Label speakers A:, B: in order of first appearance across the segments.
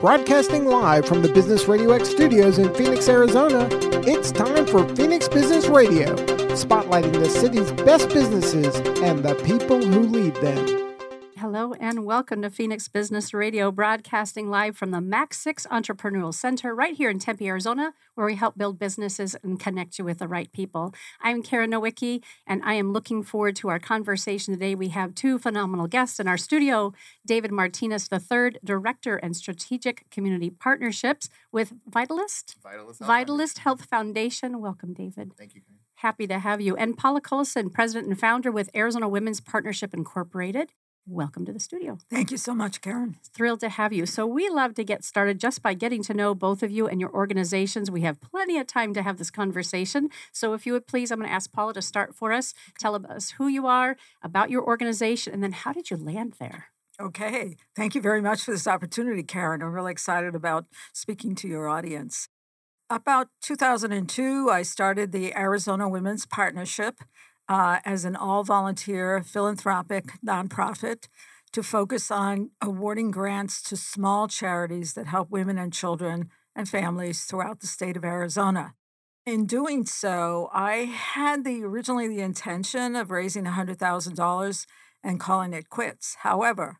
A: Broadcasting live from the Business Radio X studios in Phoenix, Arizona, it's time for Phoenix Business Radio, spotlighting the city's best businesses and the people who lead them.
B: Hello and welcome to Phoenix Business Radio, broadcasting live from the Max 6 Entrepreneurial Center right here in Tempe, Arizona, where we help build businesses and connect you with the right people. I'm Karen Nowicki, and I am looking forward to our conversation today. We have two phenomenal guests in our studio David Martinez III, Director and Strategic Community Partnerships with Vitalyst.
C: Vitalyst
B: Health, Vitalyst Health Foundation. Welcome, David.
C: Thank you.
B: Happy to have you. And Paula Cullison, President and Founder with Arizona Women's Partnership Incorporated welcome to the studio.
D: Thank you so much, Karen.
B: Thrilled to have you. So, we love to get started just by getting to know both of you and your organizations. We have plenty of time to have this conversation. So, if you would please, I'm going to ask Paula to start for us. Tell us who you are, about your organization, and then how did you land there?
D: Okay. Thank you very much for this opportunity, Karen. I'm really excited about speaking to your audience. About 2002, I started the Arizona Women's Partnership uh, as an all volunteer philanthropic nonprofit to focus on awarding grants to small charities that help women and children and families throughout the state of Arizona. In doing so, I had the originally the intention of raising $100,000 and calling it quits. However,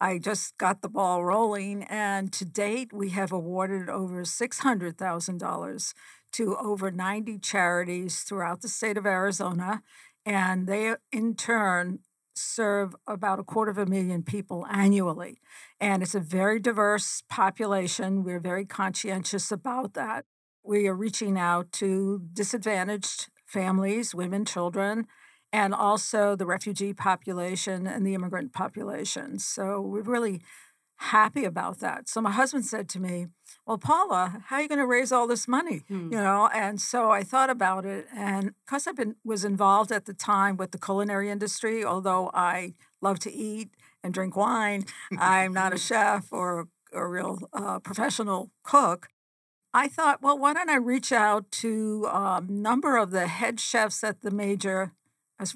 D: I just got the ball rolling, and to date, we have awarded over $600,000 to over 90 charities throughout the state of Arizona, and they in turn serve about a quarter of a million people annually. And it's a very diverse population. We're very conscientious about that. We are reaching out to disadvantaged families, women, children, and also the refugee population and the immigrant population. So we're really happy about that. So my husband said to me, "Well, Paula, how are you going to raise all this money?" Hmm. You know, and so I thought about it, and because I've been was involved at the time with the culinary industry, although I love to eat and drink wine, I'm not a chef or a real uh, professional cook. I thought, well, why don't I reach out to a um, number of the head chefs at the major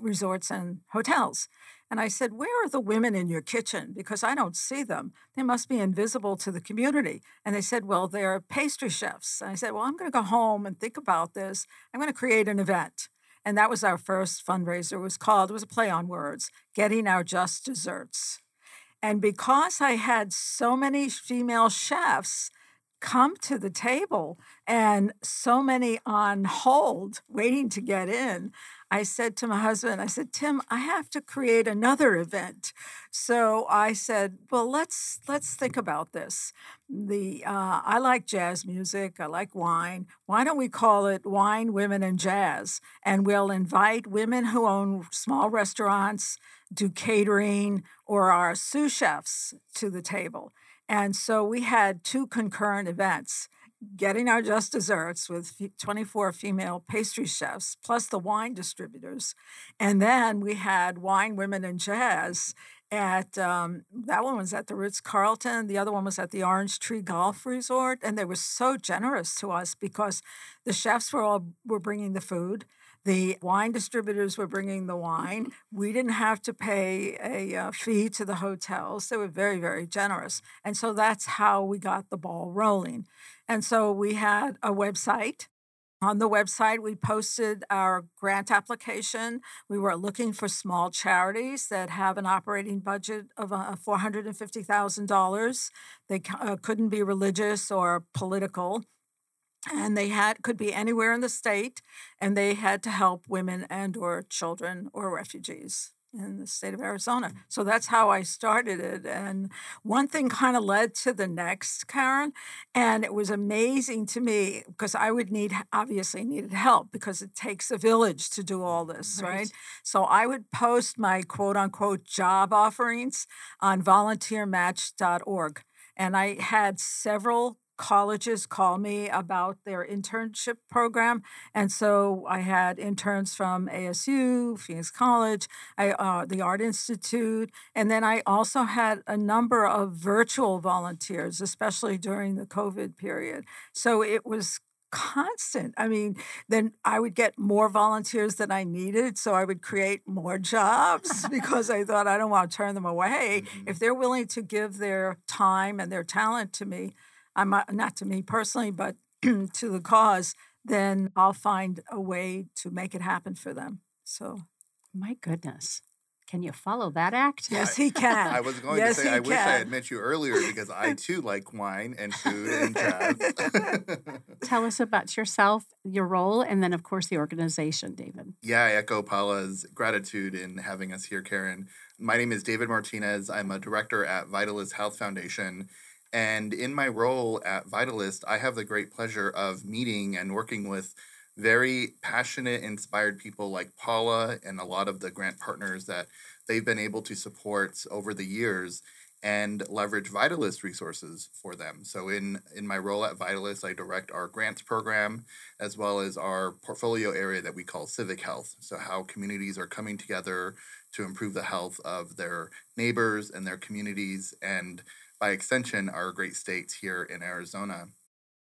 D: resorts and hotels and I said, Where are the women in your kitchen? Because I don't see them. They must be invisible to the community. And they said, Well, they're pastry chefs. And I said, Well, I'm going to go home and think about this. I'm going to create an event. And that was our first fundraiser. It was called, it was a play on words, Getting Our Just Desserts. And because I had so many female chefs come to the table and so many on hold waiting to get in, I said to my husband, I said, Tim, I have to create another event. So I said, well, let's let's think about this. The uh, I like jazz music. I like wine. Why don't we call it Wine, Women, and Jazz? And we'll invite women who own small restaurants, do catering, or are sous chefs to the table. And so we had two concurrent events getting our just desserts with 24 female pastry chefs, plus the wine distributors. And then we had Wine, Women, and Jazz at um, that one was at the Ritz Carlton, the other one was at the Orange Tree Golf Resort, and they were so generous to us because the chefs were all were bringing the food. The wine distributors were bringing the wine. We didn't have to pay a uh, fee to the hotels. They were very, very generous. And so that's how we got the ball rolling. And so we had a website. On the website, we posted our grant application. We were looking for small charities that have an operating budget of uh, $450,000. They uh, couldn't be religious or political and they had could be anywhere in the state and they had to help women and or children or refugees in the state of Arizona. Mm. So that's how I started it. And one thing kind of led to the next, Karen. And it was amazing to me because I would need, obviously, needed help because it takes a village to do all this, right? right? So I would post my quote unquote job offerings on volunteermatch.org. And I had several colleges call me about their internship program. And so I had interns from ASU, Phoenix College, I, uh, the Art Institute, and then I also had a number of virtual volunteers, especially during the COVID period. So it was constant. I mean, then I would get more volunteers than I needed. So I would create more jobs because I thought I don't want to turn them away. Mm-hmm. If they're willing to give their time and their talent to me, I'm not to me personally, but to the cause, then I'll find a way to make it happen for them. So,
B: my goodness. Can you follow that act?
D: Yes, he can.
C: I was going yes, to say, I can. wish I had met you earlier because I too like wine and food and jazz.
B: Tell us about yourself, your role, and then, of course, the organization, David.
C: Yeah, I echo Paula's gratitude in having us here, Karen. My name is David Martinez. I'm a director at Vitalyst Health Foundation. And in my role at Vitalyst, I have the great pleasure of meeting and working with very passionate, inspired people like Paula and a lot of the grant partners that they've been able to support over the years and leverage Vitalyst resources for them. So in in my role at Vitalyst, I direct our grants program as well as our portfolio area that we call civic health. So how communities are coming together to improve the health of their neighbors and their communities and by extension our great states here in Arizona.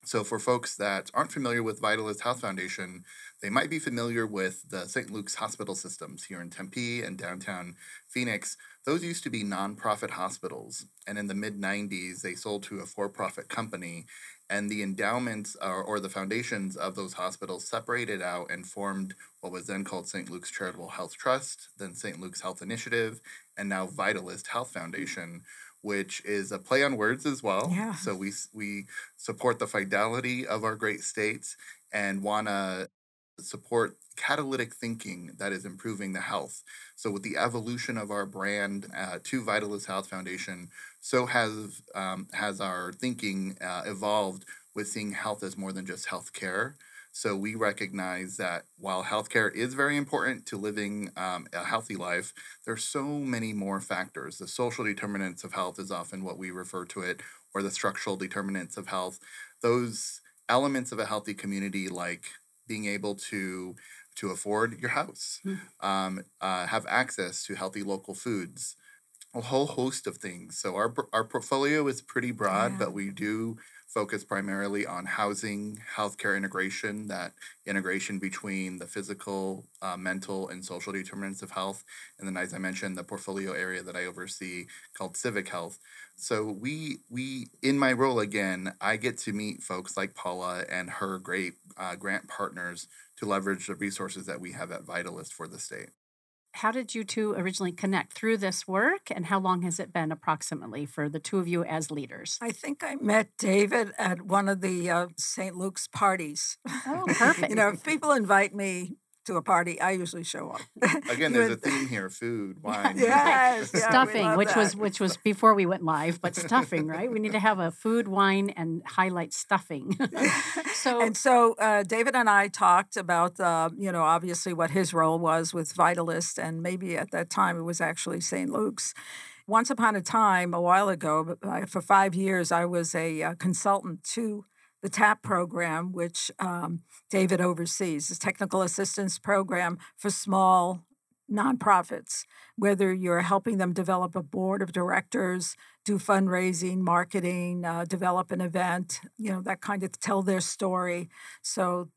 C: So, for folks that aren't familiar with Vitalyst Health Foundation, they might be familiar with the St. Luke's hospital systems here in Tempe and downtown Phoenix. Those used to be nonprofit hospitals, and in the mid 90s, they sold to a for profit company, and the endowments or, or the foundations of those hospitals separated out and formed what was then called St. Luke's Charitable Health Trust, then St. Luke's Health Initiative, and now Vitalyst Health Foundation which is a play on words as well.
D: Yeah.
C: So we we support the fidelity of our great states and want to support catalytic thinking that is improving the health. So with the evolution of our brand uh, to Vitalyst Health Foundation, so has um, has our thinking uh, evolved with seeing health as more than just health care. So we recognize that while healthcare is very important to living um, a healthy life, there's so many more factors. The social determinants of health is often what we refer to it, or the structural determinants of health. Those elements of a healthy community, like being able to to afford your house, mm. um, uh, have access to healthy local foods, a whole host of things. So our our portfolio is pretty broad, yeah. but we do focus primarily on housing, healthcare integration, that integration between the physical, uh, mental, and social determinants of health. And then, as I mentioned, the portfolio area that I oversee called civic health. So we we in my role again, I get to meet folks like Paula and her great uh, grant partners to leverage the resources that we have at Vitalyst for the state
B: how did you two originally connect through this work and how long has it been approximately for the two of you as leaders?
D: I think i met david at one of the uh, st luke's parties.
B: Oh perfect
D: you know if people invite me to a party, I usually show up.
C: Again, there's a theme here: food, wine,
D: yes,
B: yeah, stuffing, which that. was which was before we went live, but stuffing, right? We need to have a food, wine, and highlight stuffing.
D: so and so, uh, David and I talked about, uh, you know, obviously what his role was with Vitalyst, and maybe at that time it was actually St. Luke's. Once upon a time, a while ago, uh, for five years, I was a uh, consultant to the TAP program, which um, David oversees, the Technical Assistance Program for small nonprofits, whether you're helping them develop a board of directors, do fundraising, marketing, uh, develop an event, you know, that kind of tell their story. So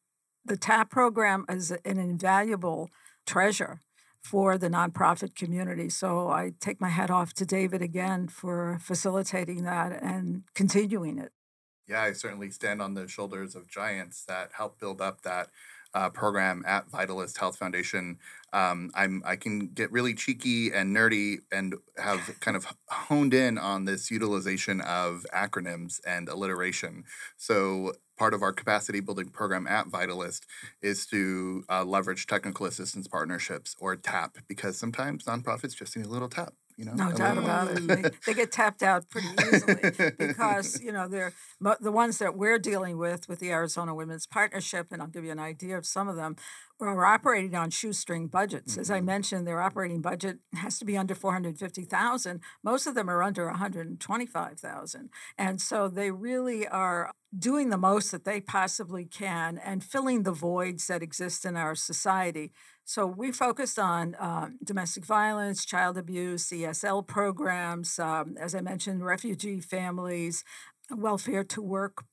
D: the TAP program is an invaluable treasure for the nonprofit community. So I take my hat off to David again for facilitating that and continuing it
C: yeah, I certainly stand on the shoulders of giants that help build up that uh, program at Vitalyst Health Foundation. Um, I'm I can get really cheeky and nerdy and have kind of honed in on this utilization of acronyms and alliteration. So part of our capacity building program at Vitalyst is to uh, leverage technical assistance partnerships or TAP because sometimes nonprofits just need a little tap you know,
D: no doubt about it. They, they, get tapped out pretty easily because you know they're the ones that we're dealing with with the Arizona Women's Partnership, and I'll give you an idea of some of them. We're operating on shoestring budgets. Mm-hmm. As I mm-hmm. mentioned, their operating budget has to be under four hundred fifty thousand. Most of them are under one hundred twenty-five thousand, and so they really are doing the most that they possibly can and filling the voids that exist in our society. So we focused on um, domestic violence, child abuse, ESL programs, um, as I mentioned, refugee families, welfare to work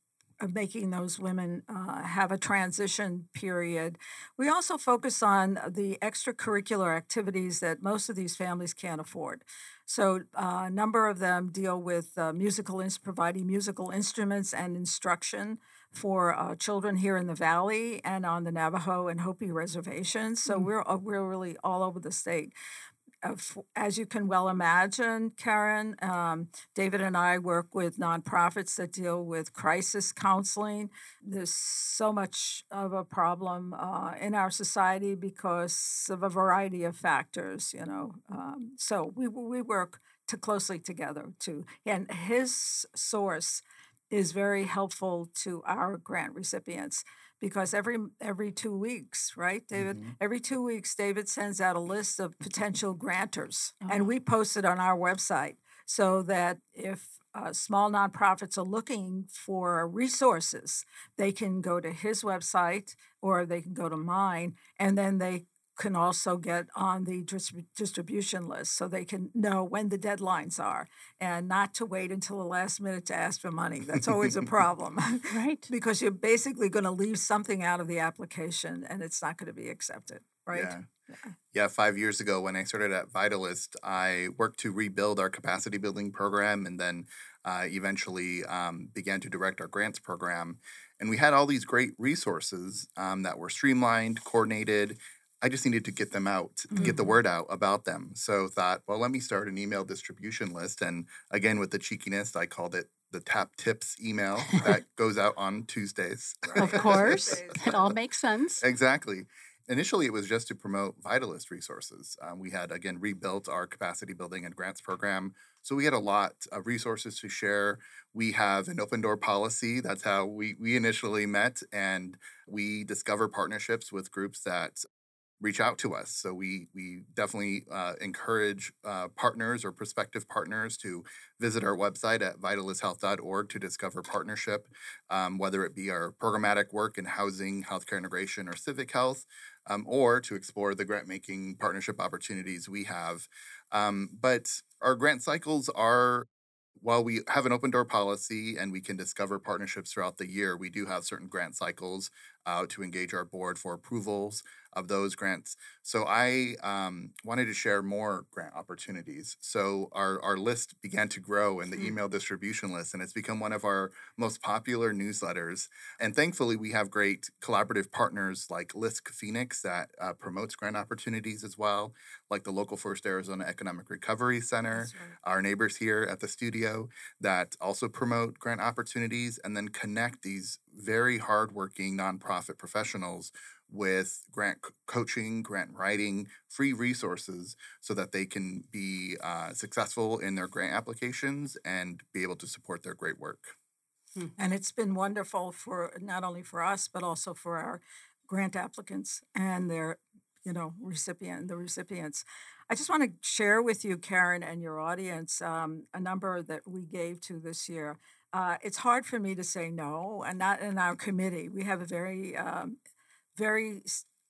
D: making those women uh, have a transition period. We also focus on the extracurricular activities that most of these families can't afford. So uh, a number of them deal with uh, musical, ins- providing musical instruments and instruction for uh, children here in the valley and on the Navajo and Hopi reservations. So
B: Mm.
D: we're uh, we're really all over the state. As you can well imagine, Karen, um, David and I work with nonprofits that deal with crisis counseling. There's so much of a problem uh, in our society because of a variety of factors, you know. Um, so we we work to closely together too. And his source is very helpful to our grant recipients because every every two weeks, right, David?
C: Mhm.
D: Every two weeks, David sends out a list of potential grantors,
B: Oh.
D: and we post it on our website so that if uh, small nonprofits are looking for resources, they can go to his website or they can go to mine, and then they can also get on the distrib- distribution list so they can know when the deadlines are and not to wait until the last minute to ask for money. That's always a problem
B: Right.
D: because you're basically going to leave something out of the application and it's not going to be accepted, right?
C: Yeah. Yeah, five years ago when I started at Vitalyst, I worked to rebuild our capacity building program and then uh, eventually um, began to direct our grants program. And we had all these great resources um, that were streamlined, coordinated. I just needed to get them out, to get the
D: Mhm.
C: word out about them. So thought, well, let me start an email distribution list. And again, with the cheekiness, I called it the tap tips email that goes out on Tuesdays.
B: Of course. It all makes sense.
C: Exactly. Initially, it was just to promote Vitalyst resources. Um, we had, again, rebuilt our capacity building and grants program. So we had a lot of resources to share. We have an open door policy. That's how we, we initially met. And we discover partnerships with groups that reach out to us. So we we definitely uh, encourage uh, partners or prospective partners to visit our website at vitalysthealth.org to discover partnership, um, whether it be our programmatic work in housing, healthcare integration, or civic health, um, or to explore the grant making partnership opportunities we have. Um, but our grant cycles are while we have an open door policy and we can discover partnerships throughout the year, we do have certain grant cycles uh, to engage our board for approvals of those grants. So I um, wanted to share more grant opportunities. So our, our list began to grow in the
D: Hmm.
C: email distribution list, and it's become one of our most popular newsletters. And thankfully, we have great collaborative partners like LISC Phoenix that uh, promotes grant opportunities as well, like the local First Arizona Economic Recovery Center
D: right.
C: our neighbors here at the studio that also promote grant opportunities and then connect these very hardworking nonprofit professionals with grant c- coaching, grant writing, free resources so that they can be uh, successful in their grant applications and be able to support their great work.
D: And it's been wonderful for not only for us, but also for our grant applicants and their, you know, recipient, the recipients. I just want to share with you, Karen, and your audience, um, a number that we gave to this year. Uh, it's hard for me to say no, and not in our committee. We have a very, um, very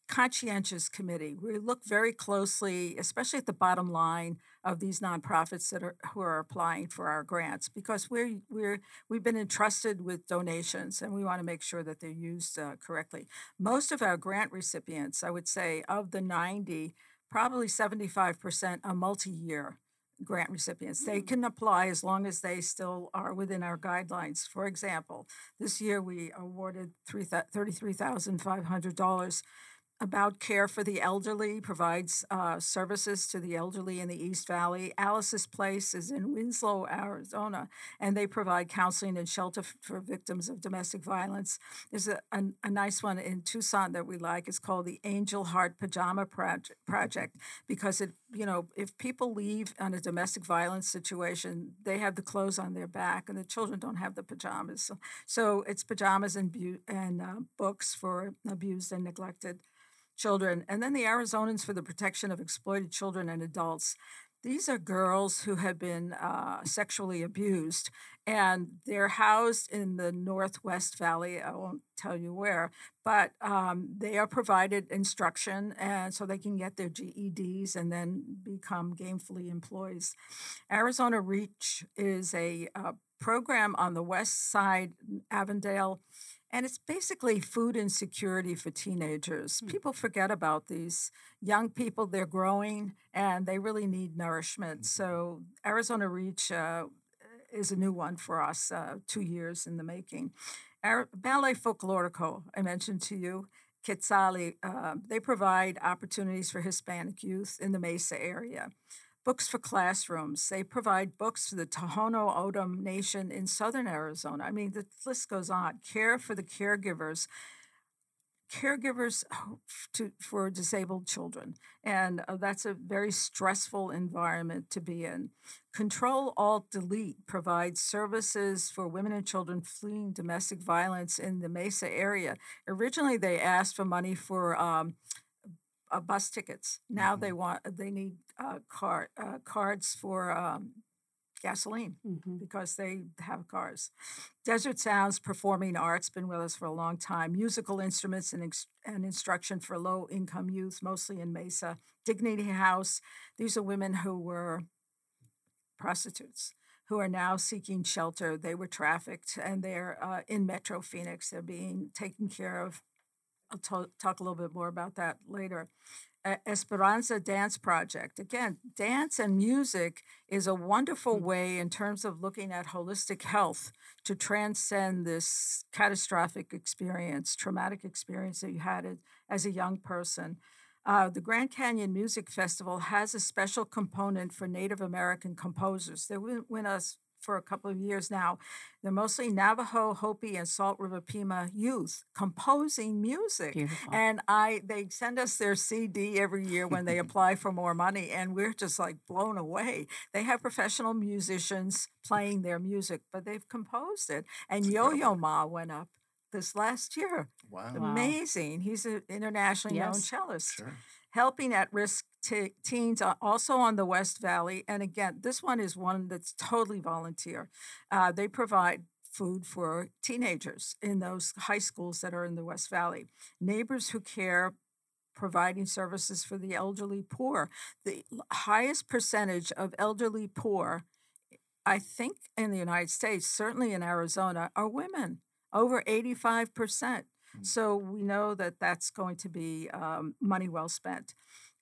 D: conscientious committee. We look very closely, especially at the bottom line of these nonprofits that are who are applying for our grants, because we're we're we've been entrusted with donations and we want to make sure that they're used uh, correctly. Most of our grant recipients, I would say, of the 90, probably 75% are multi year grant recipients. They mm. can apply as long as they still are within our guidelines. For example, this year we awarded three thou- $33,500 about care for the elderly provides uh, services to the elderly in the East Valley. Alice's Place is in Winslow, Arizona, and they provide counseling and shelter for victims of domestic violence. There's a, a, a nice one in Tucson that we like. It's called the Angel Heart Pajama Proj- Project because it, you know, if people leave on a domestic violence situation, they have the clothes on their back, and the children don't have the pajamas. So, so it's pajamas and bu- and uh, books for abused and neglected children, and then the Arizonans for the Protection of Exploited Children and Adults. These are girls who have been uh, sexually abused, and they're housed in the Northwest Valley. I won't tell you where, but um, they are provided instruction, and so they can get their GEDs and then become gainfully employed. Arizona Reach is a uh, program on the west side, Avondale, and it's basically food insecurity for teenagers.
B: Hmm.
D: People forget about these young people, they're growing and they really need nourishment. So, Arizona Reach uh, is a new one for us, uh, two years in the making. Our Ballet Folklorico, I mentioned to you, Quetzali, uh, they provide opportunities for Hispanic youth in the Mesa area. Books for classrooms. They provide books for the Tohono O'odham Nation in southern Arizona. I mean, the list goes on. Care for the caregivers caregivers to, for disabled children. And uh, that's a very stressful environment to be in. Control Alt Delete provides services for women and children fleeing domestic violence in the Mesa area. Originally, they asked for money for um, uh, bus tickets. Now
C: Mhm.
D: they want they need uh, card uh, cards for um, gasoline
B: Mhm.
D: because they have cars. Desert Sounds Performing Arts been with us for a long time. Musical instruments and, ex- and instruction for low income youth, mostly in Mesa. Dignity House. These are women who were prostitutes who are now seeking shelter. They were trafficked and they're uh, in Metro Phoenix. They're being taken care of. I'll talk a little bit more about that later. Uh, Esperanza Dance Project. Again, dance and music is a wonderful
B: Mm.
D: way in terms of looking at holistic health to transcend this catastrophic experience, traumatic experience that you had as- a young person. Uh, the Grand Canyon Music Festival has a special component for Native American composers. They've been with us for a couple of years now. They're mostly Navajo, Hopi, and Salt River Pima youth composing music.
B: Beautiful.
D: And I they send us their CD every year when they apply for more money, and we're just like blown away. They have professional musicians playing their music, but they've composed it. And Yo Yo Ma went up this last year.
C: Wow.
B: Wow.
D: Amazing. He's an internationally known cellist
C: Sure.
D: Helping at risk te- teens also on the West Valley. And again, this one is one that's totally volunteer. Uh, they provide food for teenagers in those high schools that are in the West Valley. Neighbors who care. Providing services for the elderly poor. The highest percentage of elderly poor, I think, in the United States, certainly in Arizona, are women, over 85%.
C: Mm.
D: So we know that that's going to be um, money well spent.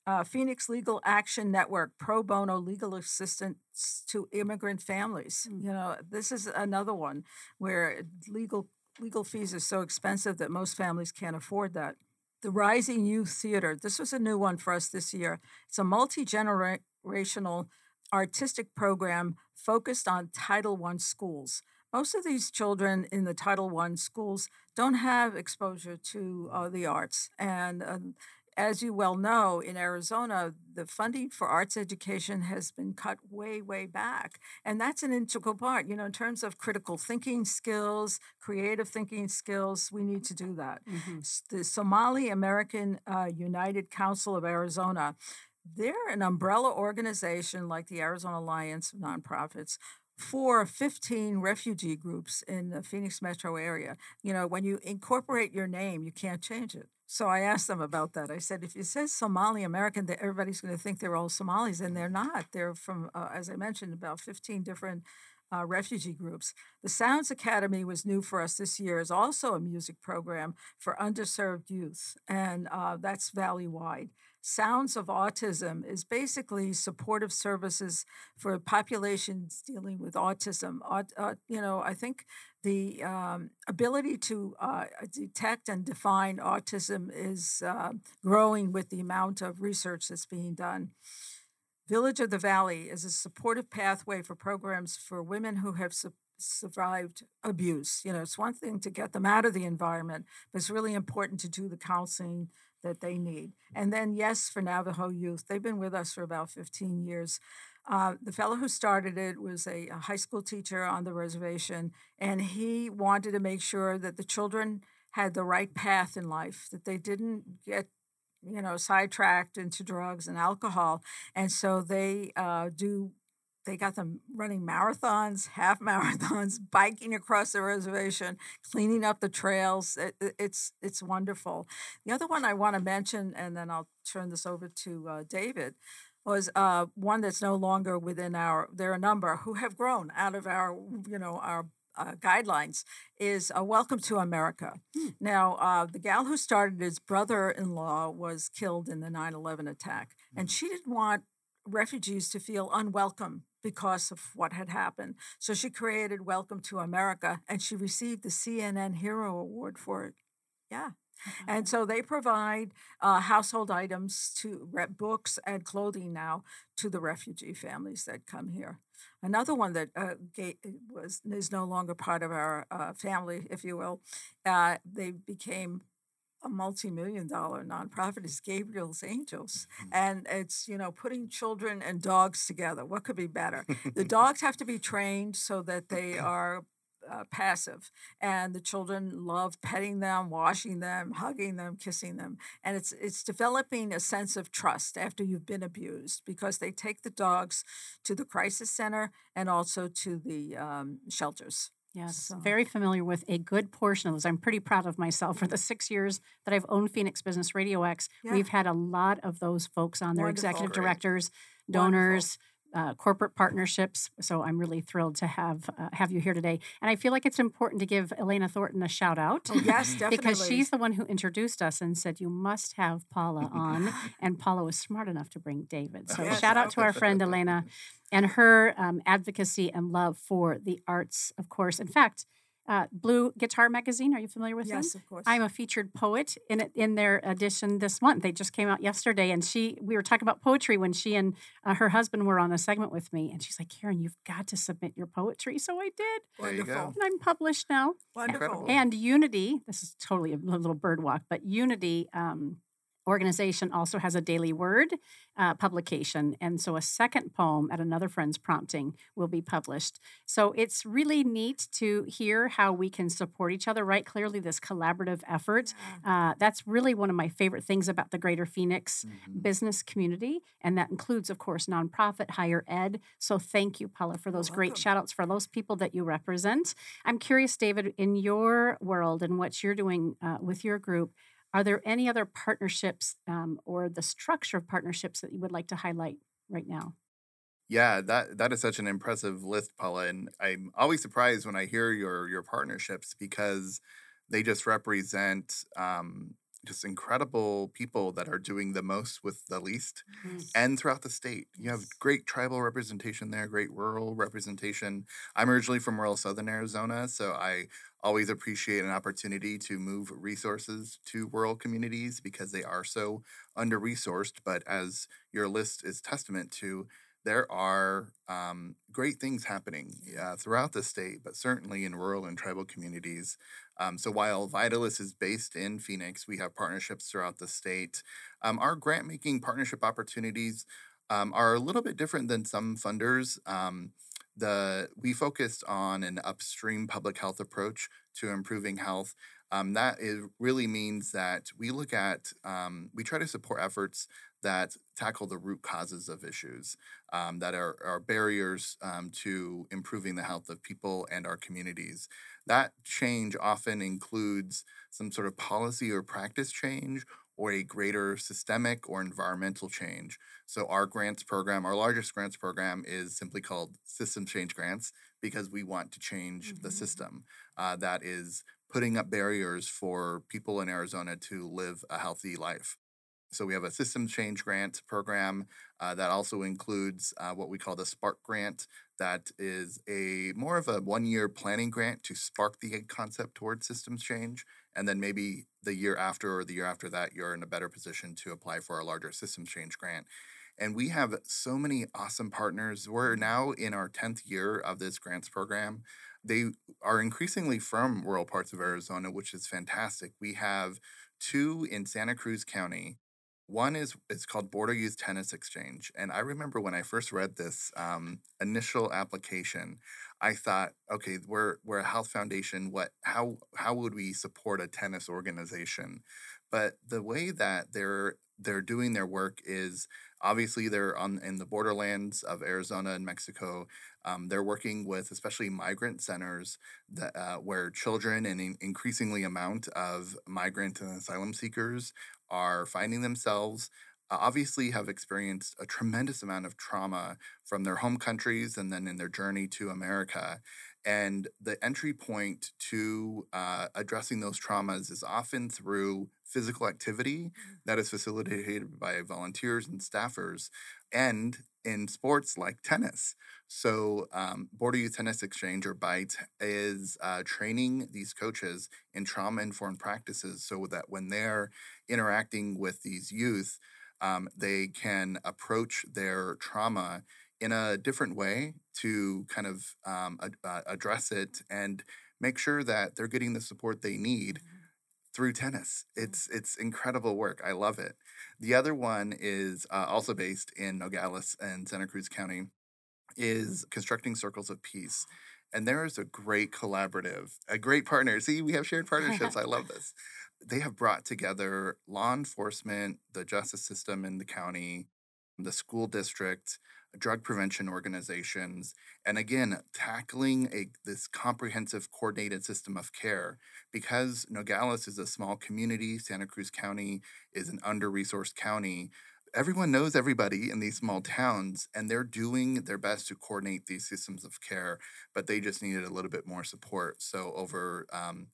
D: Uh, Phoenix Legal Action Network, pro bono legal assistance to immigrant families.
B: Mm.
D: You know, this is another one where legal legal fees are so expensive that most families can't afford that. The Rising Youth Theater. This was a new one for us this year. It's a multi generational artistic program focused on Title I schools. Most of these children in the Title I schools don't have exposure to uh, the arts. And um, as you well know, in Arizona, the funding for arts education has been cut way, way back. And that's an integral part. You know, in terms of critical thinking skills, creative thinking skills, we need to do that.
B: Mhm.
D: The Somali American uh, United Council of Arizona, they're an umbrella organization like the Arizona Alliance of Nonprofits for 15 refugee groups in the Phoenix metro area. You know, when you incorporate your name, you can't change it. So I asked them about that. I said, if it says Somali American, that everybody's going to think they're all Somalis, and they're not. They're from, uh, as I mentioned, about 15 different uh, refugee groups. The Sounds Academy was new for us this year. is also a music program for underserved youth, and uh, that's valley wide. Sounds of Autism is basically supportive services for populations dealing with autism. Aut- uh, you know, I think the um, ability to uh, detect and define autism is uh, growing with the amount of research that's being done. Village of the Valley is a supportive pathway for programs for women who have su- survived abuse. You know, it's one thing to get them out of the environment, but it's really important to do the counseling that they need. And then, yes, for Navajo youth, they've been with us for about 15 years. Uh, the fellow who started it was a, a high school teacher on the reservation, and he wanted to make sure that the children had the right path in life, that they didn't get you know sidetracked into drugs and alcohol and so they uh, do they got them running marathons half marathons biking across the reservation cleaning up the trails it, it- it's it's wonderful the other one i want to mention and then i'll turn this over to uh, david was uh, one that's no longer within our. There are a number who have grown out of our, you know, our uh, guidelines is uh, Welcome to America. Hmm. Now, uh, the gal who started his brother in law was killed in the 9 11 attack, hmm. and she didn't want refugees to feel unwelcome because of what had happened. So she created Welcome to America, and she received the CNN Hero Award for it. Yeah. And so they provide uh, household items to books and clothing now to the refugee families that come here. Another one that uh, was is no longer part of our uh, family, if you will. Uh, they became a multi-million dollar nonprofit is Gabriel's Angels, mm-hmm. and it's you know putting children and dogs together. What could be better? the dogs have to be trained so that they are uh, passive, and the children love petting them, washing them, hugging them, kissing them, and it's it's developing a sense of trust after you've been abused because they take the dogs to the crisis center and also to the um, shelters.
B: Yes, so. very familiar with a good portion of those. I'm pretty proud of myself for the six years that I've owned Phoenix Business Radio X. Yeah. We've had a lot of those folks on there, executive Great. directors, donors, uh, corporate partnerships. So I'm really thrilled to have uh, have you here today. And I feel like it's important to give Elena Thornton a shout out.
D: Oh, yes, definitely.
B: because she's the one who introduced us and said you must have Paula on. and Paula was smart enough to bring David. So yes. shout out to our friend Elena and her um, advocacy and love for the arts, of course. In fact, uh, Blue Guitar Magazine. Are you familiar with
D: yes,
B: them?
D: Yes, of course.
B: I'm a featured poet in it, in their edition this month. They just came out yesterday, and she we were talking about poetry when she and uh, her husband were on a segment with me, and she's like, "Karen, you've got to submit your poetry." So I did.
D: Wonderful. And
B: I'm published now.
D: Wonderful.
B: And Unity. This is totally a little bird walk, but Unity. Um, organization also has a daily word uh, publication. And so a second poem at another friend's prompting will be published. So it's really neat to hear how we can support each other, right? Clearly, this collaborative effort. Uh, that's really one of my favorite things about the Greater Phoenix mm-hmm. business community. And that includes, of course, nonprofit, higher ed. So thank you, Paula, for those great shout outs for those people that you represent. I'm curious, David, in your world and what you're doing uh, with your group, are there any other partnerships um, or the structure of partnerships that you would like to highlight right now?
C: Yeah, that that is such an impressive list, Paula, and I'm always surprised when I hear your your partnerships because they just represent um, just incredible people that are doing the most with the least mm-hmm. and throughout the state. You have great tribal representation there, great rural representation. I'm originally from rural southern Arizona, so I always appreciate an opportunity to move resources to rural communities because they are so under resourced. But as your list is testament to, there are um, great things happening uh, throughout the state, but certainly in rural and tribal communities. Um, so while Vitalyst is based in Phoenix, we have partnerships throughout the state. Um, our grant making partnership opportunities um, are a little bit different than some funders. Um, the we focused on an upstream public health approach to improving health. Um, that is, really means that we look at um, we try to support efforts that tackle the root causes of issues um, that are, are barriers um, to improving the health of people and our communities. That change often includes some sort of policy or practice change or a greater systemic or environmental change. So, our grants program, our largest grants program, is simply called System Change Grants because we want to change mm-hmm. the system uh, that is putting up barriers for people in Arizona to live a healthy life. So we have a systems change grant program uh, that also includes uh, what we call the Spark grant. That is a more of a one-year planning grant to spark the concept towards systems change, and then maybe the year after or the year after that, you're in a better position to apply for a larger systems change grant. And we have so many awesome partners. We're now in our 10th year of this grants program. They are increasingly from rural parts of Arizona, which is fantastic. We have two in Santa Cruz County one is it's called Border Youth Tennis Exchange, and I remember when I first read this um, initial application, I thought, okay, we're we're a health foundation. What how how would we support a tennis organization? But the way that they're they're doing their work is obviously they're on in the borderlands of Arizona and Mexico. Um, they're working with especially migrant centers that uh, where children and in increasingly amount of migrant and asylum seekers are finding themselves uh, obviously have experienced a tremendous amount of trauma from their home countries and then in their journey to America. And the entry point to uh, addressing those traumas is often through physical activity mm-hmm. that is facilitated by volunteers and staffers, and in sports like tennis. So, um, Border Youth Tennis Exchange, or BYTE, is uh, training these coaches in trauma informed practices so that when they're interacting with these youth, um, they can approach their trauma in a different way to kind of um, ad- uh, address it and make sure that they're getting the support they need mm-hmm. through tennis. It's it's incredible work. I love it. The other one is uh, also based in Nogales and Santa Cruz County, is constructing circles of peace. And there is a great collaborative, a great partner. See, we have shared partnerships. I love this. They have brought together law enforcement, the justice system in the county, the school district, drug prevention organizations, and again, tackling a, this comprehensive coordinated system of care. Because Nogales is a small community, Santa Cruz County is an under resourced county. Everyone knows everybody in these small towns, and they're doing their best to coordinate these systems of care, but they just needed a little bit more support. So, over um,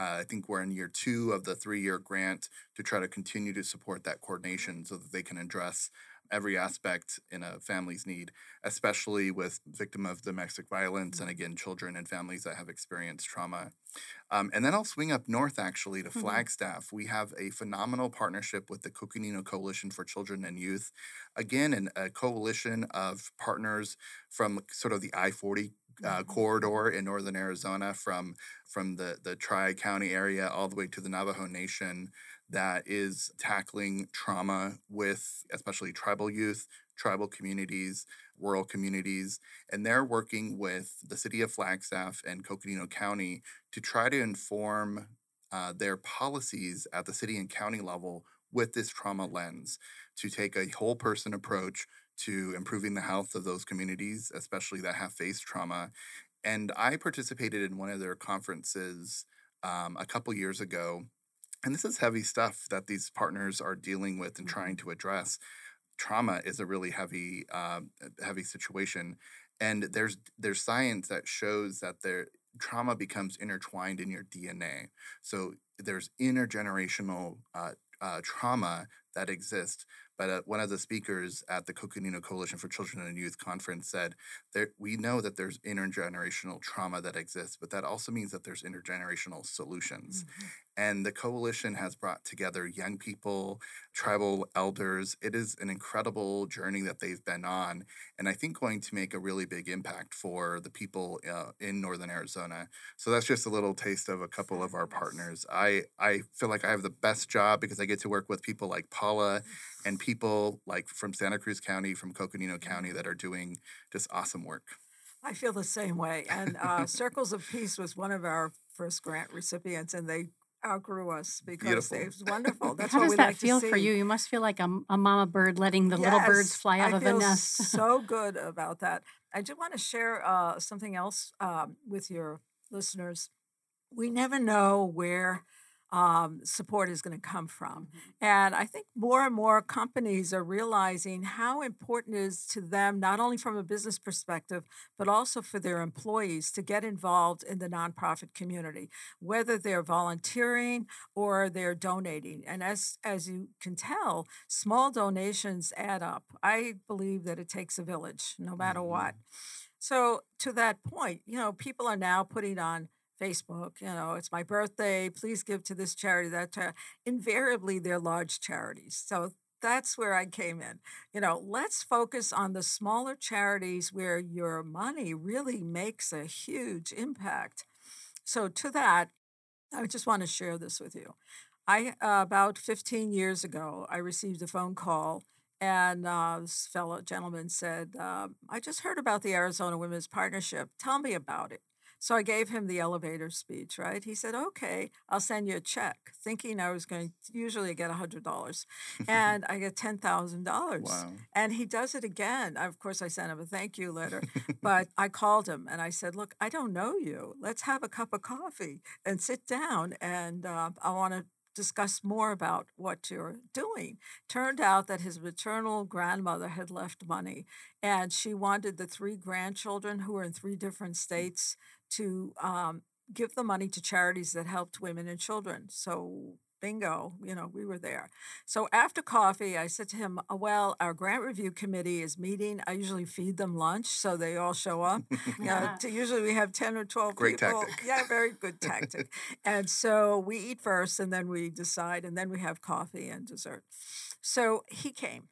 C: uh, I think we're in year two of the three year grant to try to continue to support that coordination so that they can address every aspect in a family's need, especially with victim of domestic violence and mm-hmm. again children and families that have experienced trauma. Um, and then I'll swing up north actually to mm-hmm. Flagstaff. We have a phenomenal partnership with the Coconino Coalition for Children and Youth. Again, an, a coalition of partners from sort of the I 40 uh, mm-hmm. corridor in northern Arizona from from the the Tri County area all the way to the Navajo Nation that is tackling trauma with especially tribal youth, tribal communities, rural communities, and they're working with the city of Flagstaff and Coconino County to try to inform uh, their policies at the city and county level with this trauma lens to take a whole person approach to improving the health of those communities, especially that have faced trauma. And I participated in one of their conferences um, a couple years ago and this is heavy stuff that these partners are dealing with and trying mm-hmm. to address. Trauma is a really heavy, uh, heavy situation, and there's there's science that shows that there trauma becomes intertwined in your DNA. So there's intergenerational uh, uh, trauma that exists. But uh, one of the speakers at the Coconino Coalition for Children and Youth conference said that we know that there's intergenerational trauma that exists, but that also means that there's intergenerational solutions. Mm-hmm. And the coalition has brought together young people, tribal elders. It is an incredible journey that they've been on, and I think going to make a really big impact for the people uh, in Northern Arizona. So that's just a little taste of a couple of our partners. I I feel like I have the best job because I get to work with people like Paula and people like from Santa Cruz County, from Coconino County that are doing just awesome work.
D: I feel the same way. And uh, Circles of Peace was one of our first grant recipients, and they outgrew us because Beautiful. it was wonderful. That's
B: How
D: what
B: does that
D: like
B: feel for you? You must feel like a, a mama bird letting the yes, little birds fly out
D: I
B: of the nest.
D: so good about that. I do want to share uh, something else um, with your listeners. We never know where um, support is going to come from. Mm-hmm. And I think more and more companies are realizing how important it is to them, not only from a business perspective, but also for their employees to get involved in the nonprofit community, whether they're volunteering or they're donating. And as, as you can tell, small donations add up. I believe that it takes a village, no matter mm-hmm. what. So, to that point, you know, people are now putting on Facebook, you know, it's my birthday, please give to this charity, that charity. Invariably, they're large charities. So that's where I came in. You know, let's focus on the smaller charities where your money really makes a huge impact. So, to that, I just want to share this with you. I, uh, about 15 years ago, I received a phone call and uh, this fellow gentleman said, uh, I just heard about the Arizona Women's Partnership. Tell me about it. So I gave him the elevator speech, right? He said, okay, I'll send you a check, thinking I was going to usually get $100. and I get $10,000. Wow. And he does it again. Of course, I sent him a thank you letter, but I called him and I said, look, I don't know you. Let's have a cup of coffee and sit down. And uh, I want to discuss more about what you're doing. Turned out that his maternal grandmother had left money, and she wanted the three grandchildren who were in three different states to um, give the money to charities that helped women and children. So bingo, you know, we were there. So after coffee, I said to him, "Uh, Well, our grant review committee is meeting. I usually feed them lunch so they all show up.
B: Yeah.
D: Uh, to, usually we have 10 or 12
C: Great
D: people.
C: tactic.
D: Yeah, very good tactic. and so we eat first and then we decide and then we have coffee and dessert. So he came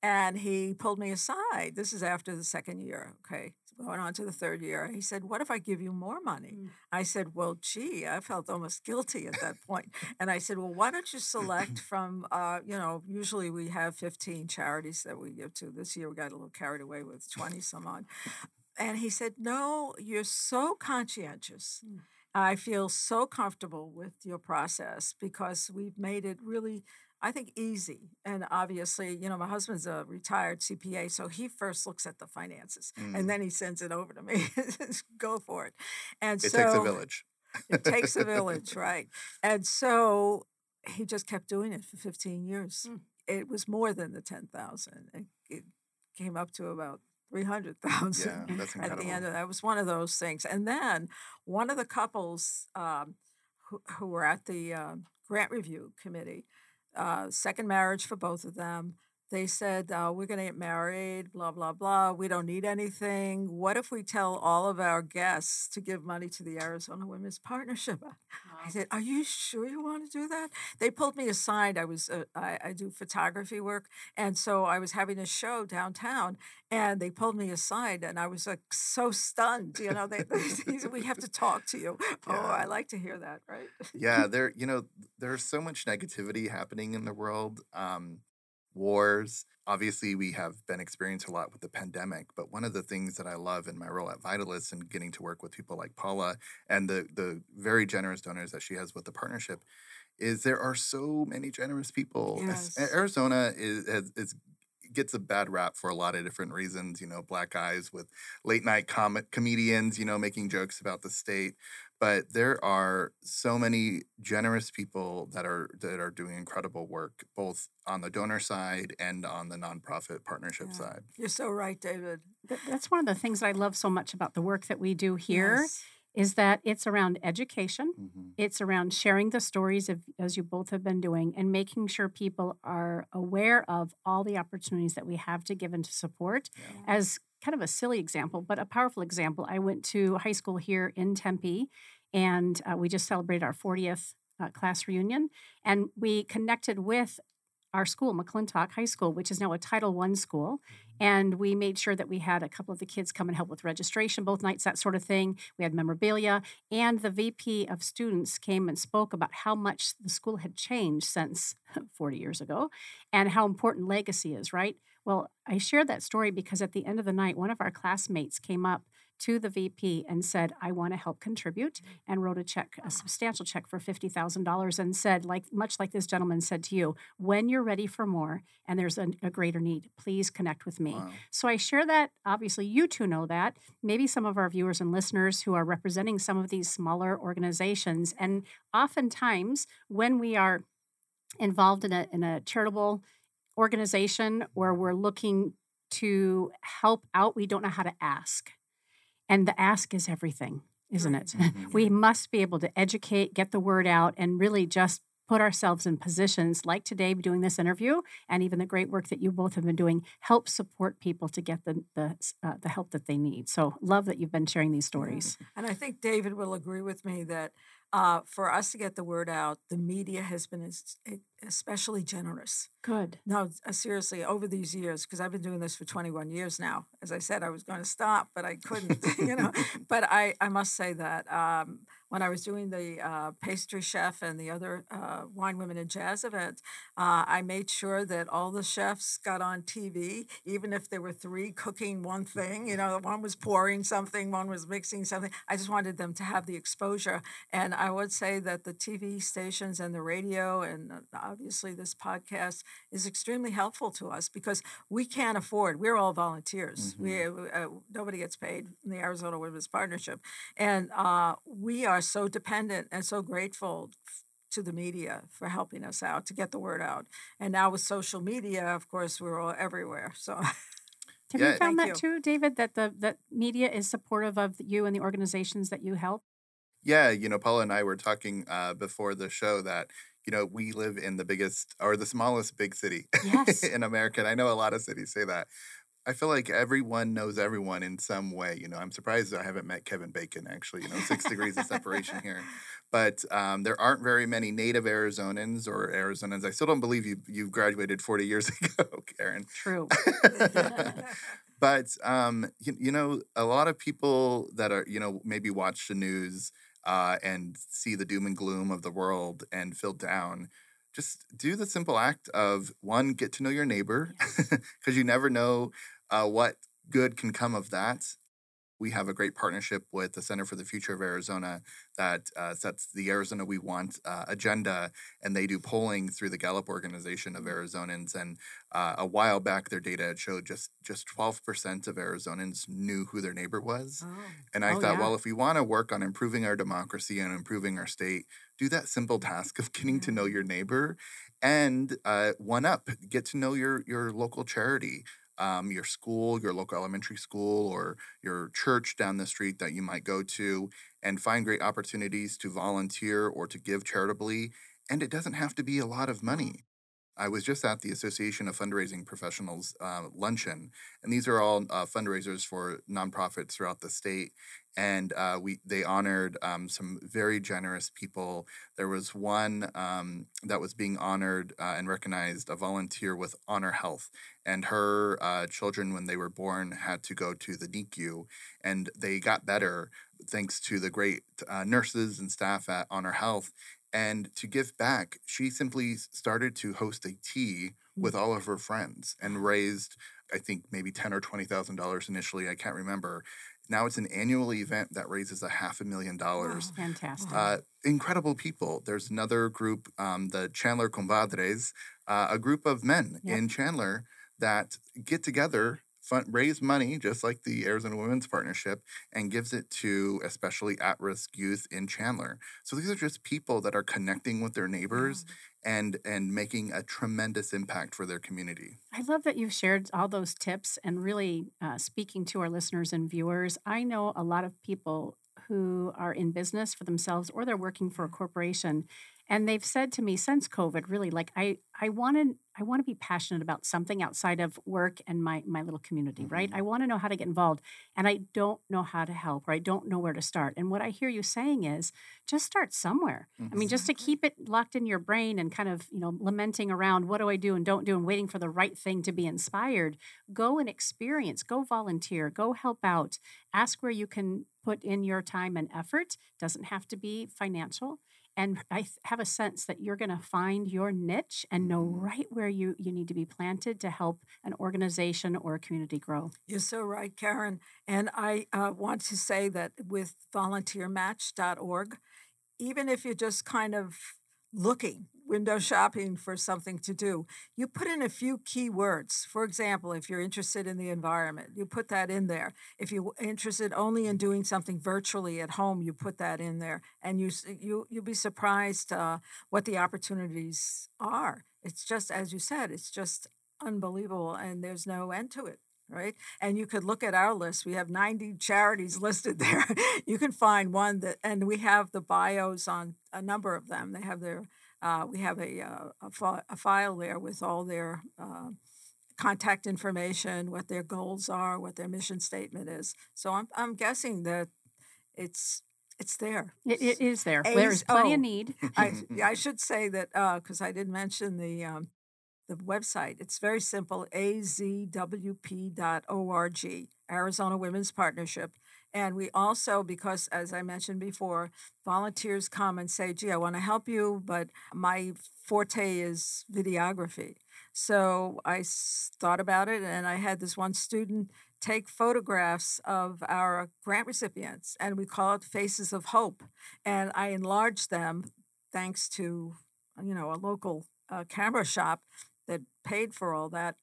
D: and he pulled me aside. This is after the second year, okay? Going on to the third year. He said, What if I give you more money?
B: Mm.
D: I said, Well, gee, I felt almost guilty at that point. And I said, Well, why don't you select from, uh, you know, usually we have 15 charities that we give to. This year we got a little carried away with 20 some odd. And he said, No, you're so conscientious.
B: Mm.
D: I feel so comfortable with your process because we've made it really, I think, easy. And obviously, you know, my husband's a retired CPA, so he first looks at the finances
C: Mm.
D: and then he sends it over to me. Go for it. And so
C: It
D: so
C: takes a village.
D: it takes a village, right? And so he just kept doing it for 15 years.
B: Mm.
D: It was more than the 10,000. It, it came up to about 300,000
C: Yeah, that's
D: at the end of that. It was one of those things. And then one of the couples um, who, who were at the um grant review committee, uh, second marriage for both of them, they said, uh, We're going to get married, blah, blah, blah. We don't need anything. What if we tell all of our guests to give money to the Arizona Women's Partnership? I said, "Are you sure you want to do that?" They pulled me aside. I was uh, I, I do photography work, and so I was having a show downtown, and they pulled me aside, and I was like so stunned. You know, they, they said, "We have to talk to you." Oh, I like to hear that, right?
C: yeah there you know there's so much negativity happening in the world um wars. Obviously we have been experiencing a lot with the pandemic but one of the things that i love in my role at Vitalyst and getting to work with people like paula and the the very generous donors that she has with the partnership is there are so many generous people.
D: Yes.
C: arizona is, has, is gets a bad rap for a lot of different reasons you know black guys with late night com- comedians you know making jokes about the state but there are so many generous people that are that are doing incredible work both on the donor side and on the nonprofit partnership
D: Yeah.
C: side
D: You're so right, David.
B: Th- That's one of the things that I love so much about the work that we do here
D: Yes.
B: is that it's around education.
C: Mhm.
B: It's around sharing the stories of as you both have been doing and making sure people are aware of all the opportunities that we have to give and to support.
C: Yeah.
B: As kind of a silly example, but a powerful example, I went to high school here in Tempe and uh, we just celebrated our 40th uh, class reunion and we connected with our school, McClintock High School, which is now a Title I school. And we made sure that we had a couple of the kids come and help with registration both nights, that sort of thing. We had memorabilia. And the VP of students came and spoke about how much the school had changed since 40 years ago and how important legacy is, right? Well, I shared that story because at the end of the night, one of our classmates came up to the VP and said, I want to help contribute, mm. and wrote a check, a ah. substantial check for $50,000, and said, like much like this gentleman said to you, when you're ready for more and there's a, a greater need, please connect with me.
C: Wow.
B: So I share that. Obviously, you two know that. Maybe some of our viewers and listeners who are representing some of these smaller organizations. And oftentimes, when we are involved in a, in a charitable organization where we're looking to help out, we don't know how to ask. And the ask is everything, isn't it?
C: Mhm.
B: we must be able to educate, get the word out, and really just put ourselves in positions like today doing this interview and even the great work that you both have been doing help support people to get the the, uh, the help that they need so love that you've been sharing these stories
D: And I think David will agree with me that uh, for us to get the word out, the media has been especially generous.
B: good
D: No, uh, seriously, over these years, because I've been doing this for 21 years now. As I said, I was going to stop, but I couldn't, you know. But I, I must say that um, when I was doing the uh, pastry chef and the other uh, wine, women, and jazz event, uh, I made sure that all the chefs got on TV, even if there were three cooking one thing. You know, one was pouring something, one was mixing something. I just wanted them to have the exposure. And I would say that the TV stations and the radio, and uh, obviously this podcast, is extremely helpful to us because we can't afford. We're all volunteers. We uh, nobody gets paid in the Arizona Women's Partnership, and uh, we are so dependent and so grateful to the media for helping us out to get the word out. And now with social media, of course, we're all everywhere. So
B: Have
C: Yeah.
B: you found
D: Thank
B: that
D: you.
B: too, David? That the that media is supportive of you and the organizations that you help.
C: Yeah, you know, Paula and I were talking uh, before the show that you know we live in the biggest or the smallest big city
B: Yes.
C: in America. And I know a lot of cities say that. I feel like everyone knows everyone in some way. You know, I'm surprised I haven't met Kevin Bacon. Actually, you know, six degrees of separation here. But um, there aren't very many native Arizonans or Arizonans. I still don't believe you you graduated 40 years ago, Karen.
B: True.
C: but um, you, you know, a lot of people that are you know maybe watch the news uh, and see the doom and gloom of the world and feel down. Just do the simple act of one, get to know your neighbor, because you never know uh, what good can come of that. We have a great partnership with the Center for the Future of Arizona that uh, sets the Arizona We Want uh, agenda, and they do polling through the Gallup organization of Arizonans. And uh, a while back, their data showed just just twelve percent of Arizonans knew who their neighbor was.
D: Oh.
C: And I
B: Oh,
C: thought,
B: yeah.
C: well, if we want to work on improving our democracy and improving our state, do that simple task of getting to know your neighbor and uh, one up, get to know your your local charity, um, your school, your local elementary school, or your church down the street that you might go to, and find great opportunities to volunteer or to give charitably. And it doesn't have to be a lot of money. I was just at the Association of Fundraising Professionals uh, luncheon, and these are all uh, fundraisers for nonprofits throughout the state. And uh, we they honored um, some very generous people. There was one um, that was being honored uh, and recognized, a volunteer with Honor Health, and her uh, children, when they were born, had to go to the NICU, and they got better thanks to the great uh, nurses and staff at Honor Health. And to give back, she simply started to host a tea with all of her friends and raised, I think, maybe ten or twenty thousand dollars initially. I can't remember. Now it's an annual event that raises a half a million dollars.
B: Fantastic.
C: Uh, incredible people. There's another group, um, the Chandler Compadres, uh, a group of men
B: Yep.
C: in Chandler that get together, fund, raise money, just like the Arizona Women's Partnership, and gives it to especially at-risk youth in Chandler. So these are just people that are connecting with their neighbors and and making a tremendous impact for their community.
B: I love that you've shared all those tips and really uh, speaking to our listeners and viewers. I know a lot of people who are in business for themselves or they're working for a corporation and they've said to me since covid really like i i want to i want to be passionate about something outside of work and my my little community right? Mm-hmm. I want to know how to get involved and i don't know how to help or i don't know where to start and what i hear you saying is just start somewhere. I mean just mm-hmm. to keep it locked in your brain and kind of you know lamenting around what do i do and don't do? and waiting for the right thing to be inspired go and experience go volunteer go help out ask where you can put in your time and effort. Doesn't have to be financial and I have a sense that you're going to find your niche and know right where you, you need to be planted to help an organization or a community grow.
D: You're so right, Karen. And I uh, want to say that with volunteermatch.org, even if you're just kind of looking, window shopping for something to do, you put in a few key words. For example, if you're interested in the environment, you put that in there. If you're interested only in doing something virtually at home, you put that in there, and you you you'll be surprised uh, what the opportunities are. It's just as you said, it's just unbelievable, and there's no end to it right? And you could look at our list. We have 90 charities listed there. you can find one that, and we have the bios on a number of them. They have their, uh, we have a, uh, a, fi- a file there with all their uh, contact information, what their goals are, what their mission statement is. So I'm, I'm guessing that it's it's there.
B: It, it is there.
D: A's-
B: There's plenty
D: oh.
B: of need.
D: I, I should say that because I did mention the um, the website. It's very simple: azwp.org, Arizona Women's Partnership. And we also, because as I mentioned before, volunteers come and say, "Gee, I want to help you, but my forte is videography." So I thought about it, and I had this one student take photographs of our grant recipients, and we call it Faces of Hope. And I enlarged them thanks to, you know, a local uh, camera shop that paid for all that.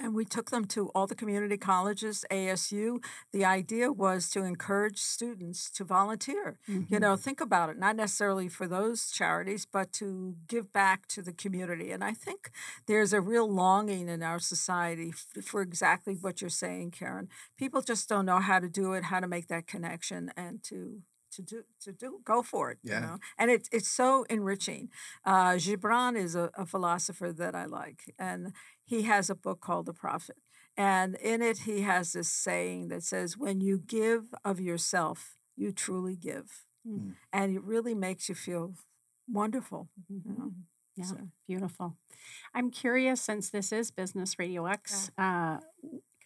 D: And we took them to all the community colleges, ASU. The idea was to encourage students to volunteer. Mm-hmm. You know, think about it, not necessarily for those charities, but to give back to the community. And I think there's a real longing in our society for exactly what you're saying, Karen. People just don't know how to do it, how to make that connection, and to to do to do go for it yeah. you know and it's it's so enriching uh, gibran is a, a, philosopher that i like and he has a book called the prophet and in it he has this saying that says when you give of yourself you truly give mm. and it really makes you feel wonderful mm-hmm. you know?
B: yeah so. beautiful i'm curious since this is business radio x yeah. uh,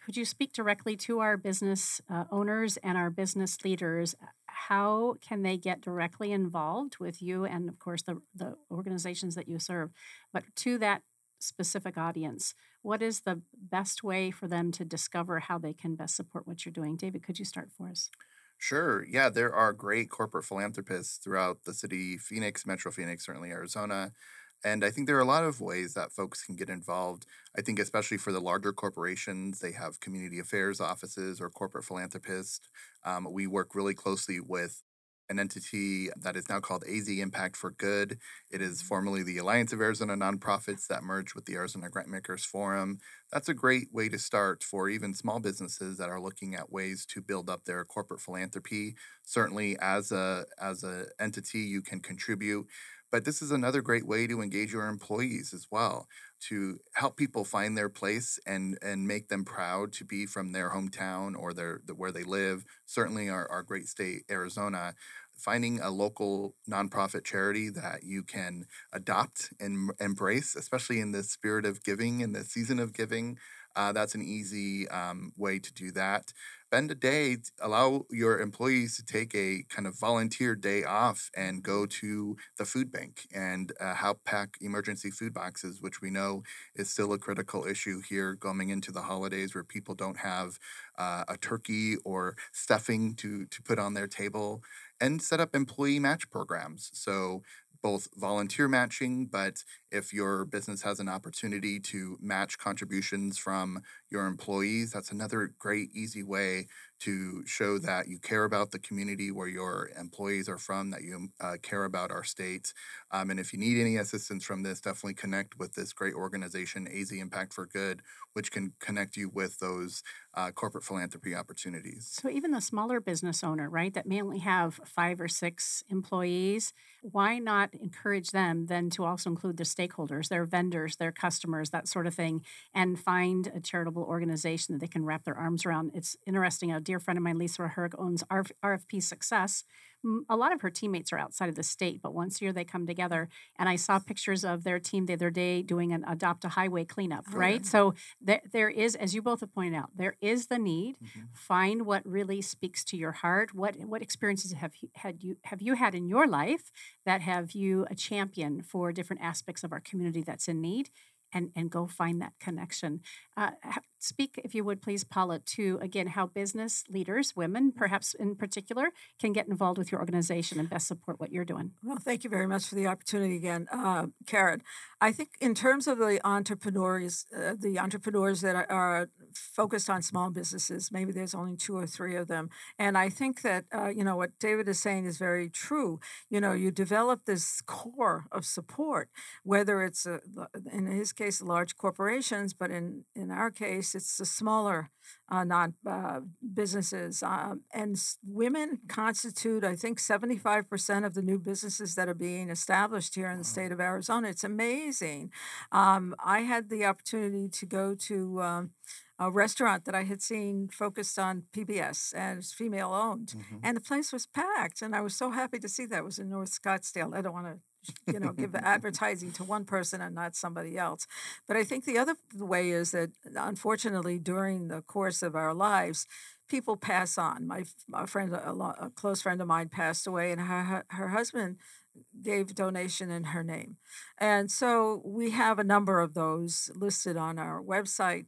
B: could you speak directly to our business uh, owners and our business leaders how can they get directly involved with you and of course the, the organizations that you serve but to that specific audience what is the best way for them to discover how they can best support what you're doing david could you start for us
C: Sure. Yeah, there are great corporate philanthropists throughout the city, Phoenix, Metro Phoenix, certainly Arizona, and I think there are a lot of ways that folks can get involved. I think, especially for the larger corporations, they have community affairs offices or corporate philanthropists. Um, we work really closely with an entity that is now called AZ Impact for Good. It is mm-hmm. formerly the Alliance of Arizona Nonprofits that merged with the Arizona Grantmakers Forum. That's a great way to start for even small businesses that are looking at ways to build up their corporate philanthropy. Certainly, as a as an entity, you can contribute. But this is another great way to engage your employees as well, to help people find their place and and make them proud to be from their hometown or their the, where they live. Certainly, our, our great state, Arizona. Finding a local nonprofit charity that you can adopt and embrace, especially in the spirit of giving, in the season of giving, uh, that's an easy um, way to do that spend a day, allow your employees to take a kind of volunteer day off and go to the food bank and uh, help pack emergency food boxes, which we know is still a critical issue here going into the holidays where people don't have uh, a turkey or stuffing to, to put on their table and set up employee match programs. So both volunteer matching, but if your business has an opportunity to match contributions from your employees, that's another great, easy way to show that you care about the community where your employees are from, that you uh, care about our states. Um, and if you need any assistance from this, definitely connect with this great organization, AZ Impact for Good, which can connect you with those uh, corporate philanthropy opportunities.
B: So, even the smaller business owner, right, that may only have five or six employees, why not encourage them then to also include their stakeholders, their vendors, their customers, that sort of thing, and find a charitable organization that they can wrap their arms around? It's interesting. Dear friend of mine, Lisa Herg, owns RFP Success, a lot of her teammates are outside of the state, but once a year they come together. And I saw pictures of their team the other day doing an adopt a highway cleanup, oh, right? Yeah. So there, there is, as you both have pointed out, there is the need. Mm-hmm. Find what really speaks to your heart. What what experiences have you had you have you had in your life that have you a champion for different aspects of our community that's in need? And and go find that connection. Uh, speak, if you would please, Paula, to again how business leaders, women perhaps in particular, can get involved with your organization and best support what you're doing.
D: Well, thank you very much for the opportunity again, uh, Karen. I think in terms of the entrepreneurs, uh, the entrepreneurs that are, are, focused on small businesses, maybe there's only two or three of them, and I think that uh, you know what David is saying is very true. You know, you develop this core of support, whether it's a, in his case large corporations, but in in our case it's the smaller uh, non uh, businesses. Um, and women constitute, I think, 75% of the new businesses that are being established here in the state of Arizona. It's amazing. Um, I had the opportunity to go to um, a restaurant that I had seen focused on PBS and it's female owned. Mm-hmm. And the place was packed. And I was so happy to see that. It was in North Scottsdale. I don't want to you know give advertising to one person and not somebody else but i think the other way is that unfortunately during the course of our lives people pass on my, my friend a, a close friend of mine passed away and her, her husband gave donation in her name and so we have a number of those listed on our website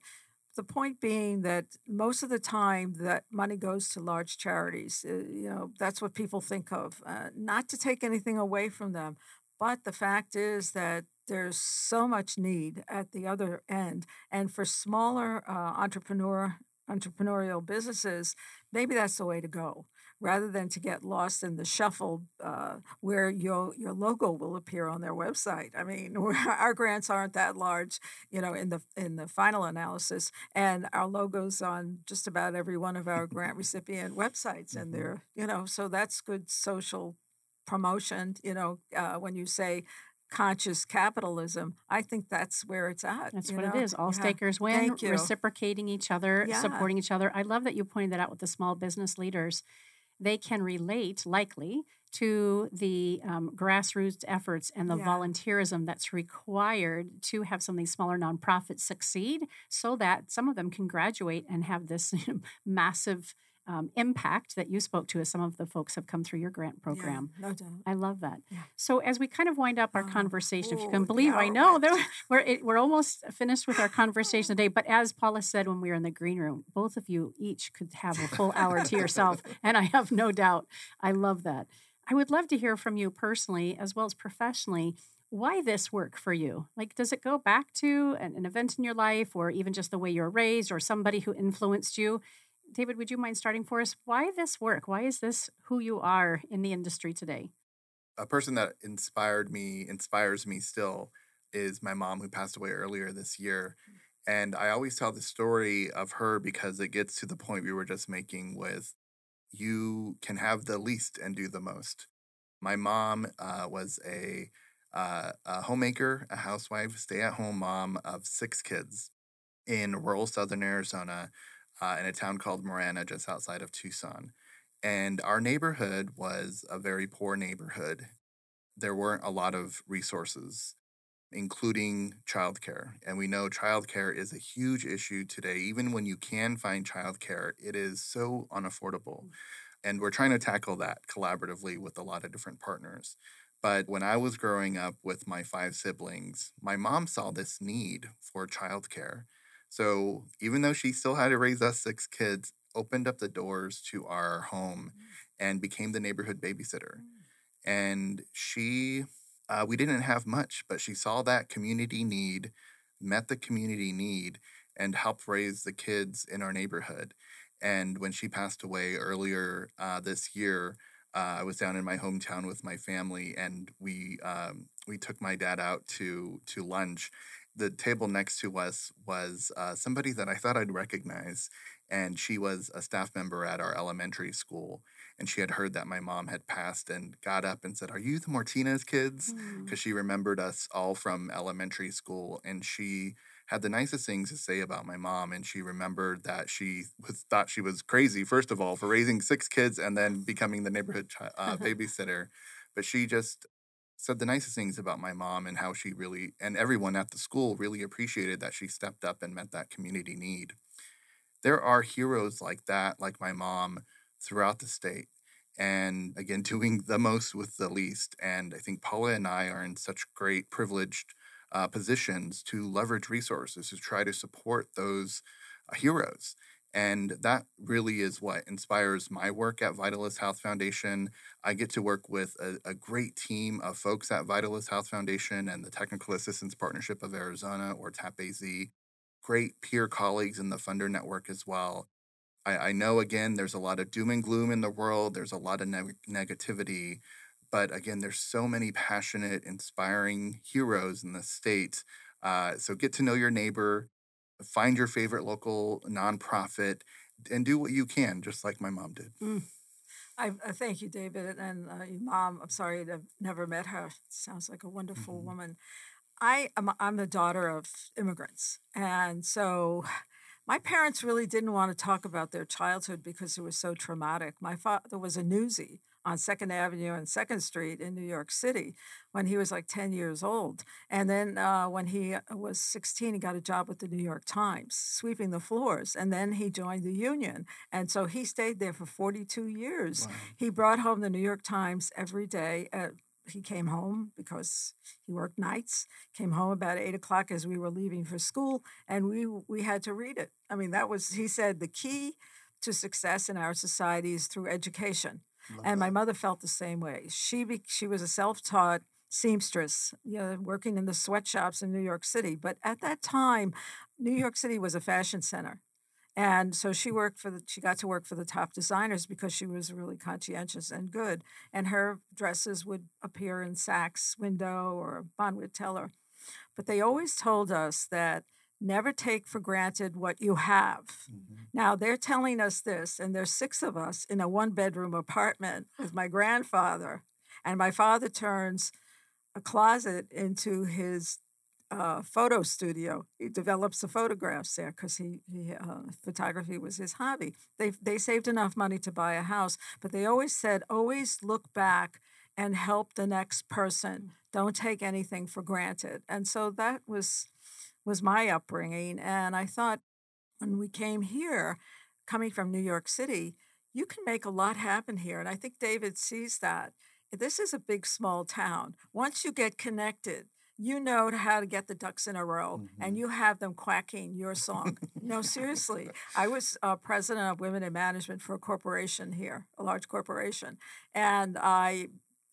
D: the point being that most of the time that money goes to large charities. Uh, you know, that's what people think of. Uh, not to take anything away from them, But the fact is that there's so much need at the other end. And for smaller uh, entrepreneur entrepreneurial businesses, maybe that's the way to go rather than to get lost in the shuffle uh, where your your logo will appear on their website. I mean, our grants aren't that large, you know, in the in the final analysis, and our logos on just about every one of our grant recipient websites, and
C: Mm-hmm.
D: they're you know, so that's good social promotion. You know, uh, when you say conscious capitalism, I think that's where it's at.
B: That's what
D: know?
B: it is. All
D: Yeah.
B: stakers win,
D: Thank you.
B: reciprocating each other,
D: Yeah.
B: supporting each other. I love that you pointed that out with the small business leaders. They can relate, likely, to the um, grassroots efforts and the
D: Yeah.
B: volunteerism that's required to have some of these smaller nonprofits succeed so that some of them can graduate and have this massive um, impact that you spoke to as some of the folks have come through your grant
D: Yeah,
B: program.
D: no doubt.
B: I love that.
D: Yeah.
B: So as we kind of wind up our
D: Oh,
B: conversation, if you can believe, I know that we're it, we're almost finished with our conversation today. But as Paula said when we were in the green room, both of you each could have a full hour to yourself, and I have no doubt. I love that. I would love to hear from you personally as well as professionally. Why this work for you? Like, does it go back to an, an event in your life, or even just the way you were raised, or somebody who influenced you? David, would you mind starting for us? Why this work? Why is this who you are in the industry today?
C: a person that inspired me, inspires me still, is my mom who passed away earlier this year. And I always tell the story of her because it gets to the point we were just making with you can have the least and do the most. My mom uh, was a, uh, a homemaker, a housewife, stay at home mom of six kids in rural southern Arizona uh, in a town called Marana, just outside of Tucson. And our neighborhood was a very poor neighborhood. There weren't a lot of resources, including childcare. And we know childcare is a huge issue today. Even when you can find childcare, it is so unaffordable. And we're trying to tackle that collaboratively with a lot of different partners. But when I was growing up with my five siblings, my mom saw this need for childcare. So even though she still had to raise us six kids, opened up the doors to our home and became the neighborhood babysitter. And she, uh, we didn't have much, but she saw that community need, met the community need, and helped raise the kids in our neighborhood. And when she passed away earlier uh, this year, uh, I was down in my hometown with my family, and we um, we took my dad out to to lunch. The table next to us was uh, somebody that I thought I'd recognize, and she was a staff member at our elementary school. And she had heard that my mom had passed, and got up and said, "Are you the Martinez kids?"
B: Mm.
C: Because she remembered us all from elementary school, and she had the nicest things to say about my mom and she remembered that she was thought she was crazy first of all for raising six kids and then becoming the neighborhood uh, babysitter but she just said the nicest things about my mom and how she really and everyone at the school really appreciated that she stepped up and met that community need there are heroes like that like my mom throughout the state and again doing the most with the least and i think paula and i are in such great privileged uh, positions to leverage resources to try to support those uh, heroes. And that really is what inspires my work at Vitalyst Health Foundation. I get to work with a, a great team of folks at Vitalyst Health Foundation and the Technical Assistance Partnership of Arizona, or TAP-AZ. Great peer colleagues in the funder network as well. I, I know, again, there's a lot of doom and gloom in the world, there's a lot of neg- negativity, but again, there's so many passionate, inspiring heroes in the state. Uh, so get to know your neighbor, find your favorite local nonprofit, and do what you can, just like my mom did.
D: I, I thank you, David, and uh, your mom. I'm sorry to have never met her. Sounds like a wonderful
C: Mhm.
D: woman. I am I'm the daughter of immigrants, and so my parents really didn't want to talk about their childhood because it was so traumatic. My father was a newsie on Second Avenue and Second Street in New York City when he was like 10 years old, and then uh, when he was 16, he got a job with the New York Times, sweeping the floors, and then he joined the union, and so he stayed there for 42 years.
C: Wow.
D: He brought home the New York Times every day. Uh, he came home because he worked nights. Came home about eight o'clock as we were leaving for school, and we we had to read it. I mean, that was he said the key to success in our society is through education.
C: Love
D: And my mother felt the same way. She be, she was a self-taught seamstress, you know, working in the sweatshops in New York City. But at that time, New York City was a fashion center. And so she worked for the, she got to work for the top designers because she was really conscientious and good. And her dresses would appear in Saks window or Bonwit Teller. But they always told us that never take for granted what you have. Mm-hmm. Now they're telling us this, and there's six of us in a one bedroom apartment with my grandfather. And my father turns a closet into his uh, photo studio. He develops the photographs there because he, he uh, photography was his hobby. They they saved enough money to buy a house, but they always said always look back and help the next person. Don't take anything for granted. And so that was was my upbringing. And I thought when we came here, coming from New York City, you can make a lot happen here. And I think David sees that. This is a big, small town. Once you get connected, you know how to get the ducks in a row mm-hmm. and you have them quacking your song. no, seriously. I was uh, president of women in management for a corporation here, a large corporation. And I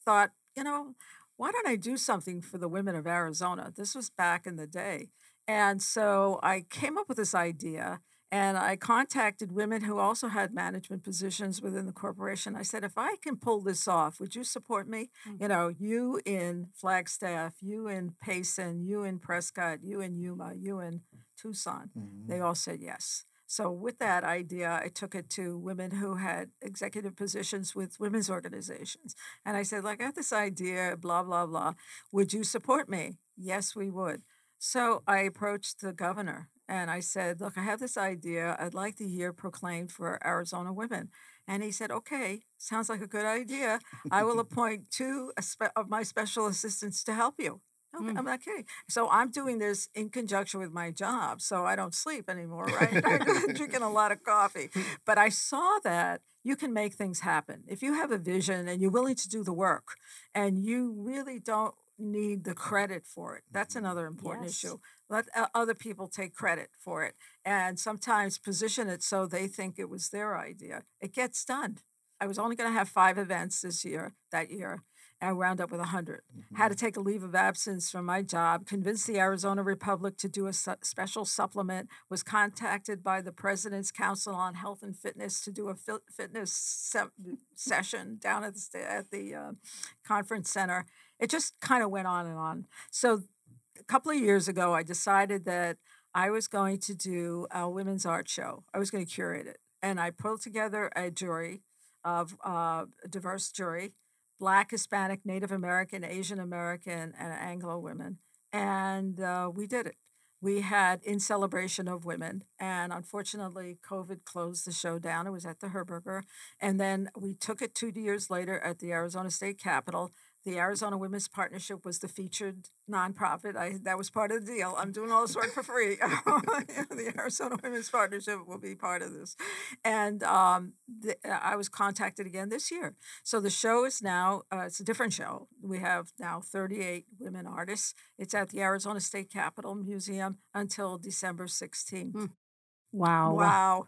D: thought, you know, why don't I do something for the women of Arizona? This was back in the day. And so I came up with this idea and I contacted women who also had management positions within the corporation. I said, if I can pull this off, would you support me? Mm-hmm. You know, you in Flagstaff, you in Payson, you in Prescott, you in Yuma, you in Tucson. Mm-hmm. They all said yes. So, with that idea, I took it to women who had executive positions with women's organizations. And I said, like, I got this idea, blah, blah, blah. Would you support me? Yes, we would. So I approached the governor and I said, Look, I have this idea. I'd like the year proclaimed for Arizona women. And he said, Okay, sounds like a good idea. I will appoint two of my special assistants to help you. Okay, mm. I'm not kidding. So I'm doing this in conjunction with my job, so I don't sleep anymore, right? I'm drinking a lot of coffee. But I saw that you can make things happen. If you have a vision and you're willing to do the work and you really don't need the credit for it. That's mm-hmm. another important yes. issue. Let uh, other people take credit for it and sometimes position it so they think it was their idea. It gets done. I was only going to have five events this year, that year. I wound up with 100. Mm-hmm. Had to take a leave of absence from my job, convinced the Arizona Republic to do a su- special supplement, was contacted by the President's Council on Health and Fitness to do a fi- fitness se- session down at the, at the uh, conference center. It just kind of went on and on. So a couple of years ago, I decided that I was going to do a women's art show. I was going to curate it. And I pulled together a jury of uh, a diverse jury Black, Hispanic, Native American, Asian American, and Anglo women. And uh, we did it. We had in celebration of women, and unfortunately, COVID closed the show down. It was at the Herberger, and then we took it two years later at the Arizona State Capitol the Arizona Women's Partnership was the featured nonprofit. I that was part of the deal. I'm doing all this work for free. the Arizona Women's Partnership will be part of this, and um, the, I was contacted again this year. So the show is now uh, it's a different show. We have now 38 women artists. It's at the Arizona State Capitol Museum until December 16th. Hmm.
B: Wow.
D: Wow.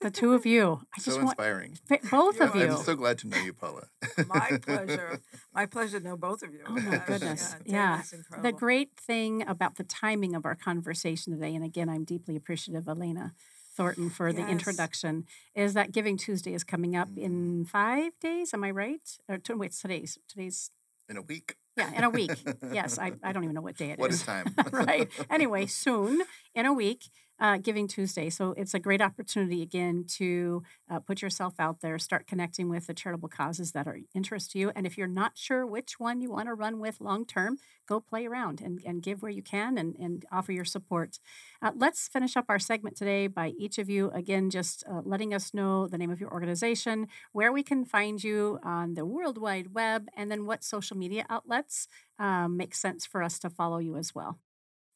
B: the two of you.
C: I so inspiring.
B: Want, both of you.
C: I'm so glad to know you, Paula.
D: My pleasure. My pleasure to know both of you.
B: Oh, my goodness. Yeah. yeah. The great thing about the timing of our conversation today, and again, I'm deeply appreciative, Elena Thornton, for yes. the introduction, is that Giving Tuesday is coming up in mm. five days. Am I right? Or two, wait, today's today's
C: in a week.
B: Yeah, in a week. yes, I, I don't even know what day it
C: what
B: is.
C: What is
B: time? right. Anyway, soon in a week uh, Giving Tuesday. So it's a great opportunity again to uh, put yourself out there, start connecting with the charitable causes that are interest to you. And if you're not sure which one you want to run with long term, go play around and, and give where you can and, and offer your support. Uh, let's finish up our segment today by each of you again just uh, letting us know the name of your organization, where we can find you on the World Wide Web, and then what social media outlets um, make sense for us to follow you as well.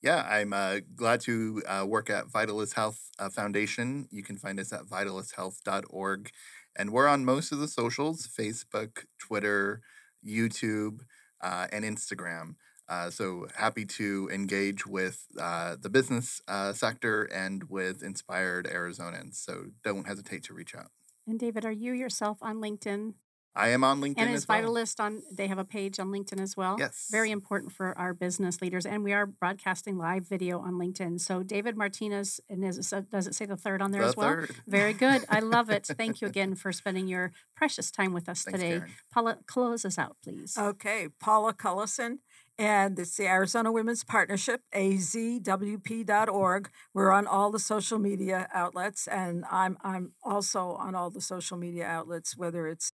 C: Yeah, I'm uh, glad to uh, work at Vitalyst Health uh, Foundation. You can find us at vitalysthealth.org. And we're on most of the socials Facebook, Twitter, YouTube, uh, and Instagram. Uh, so happy to engage with uh, the business sector and with inspired Arizonans. So don't hesitate to reach out.
B: And David, are you yourself on LinkedIn?
C: I am on LinkedIn
B: and is
C: as well.
B: Vitalyst on? They have a page on LinkedIn as well.
C: Yes.
B: Very important for our business leaders, and we are broadcasting live video on LinkedIn. So David Martinez, and is it, does it say the third on there
C: The
B: as well?
C: third.
B: Very good. I love it. Thank you again for spending your precious time with us
C: Thanks,
B: today.
C: Karen.
B: Paula, close us out, please.
D: Okay, Paula Cullison, and it's the Arizona Women's Partnership, azwp.org. We're on all the social media outlets, and I'm I'm also on all the social media outlets, whether it's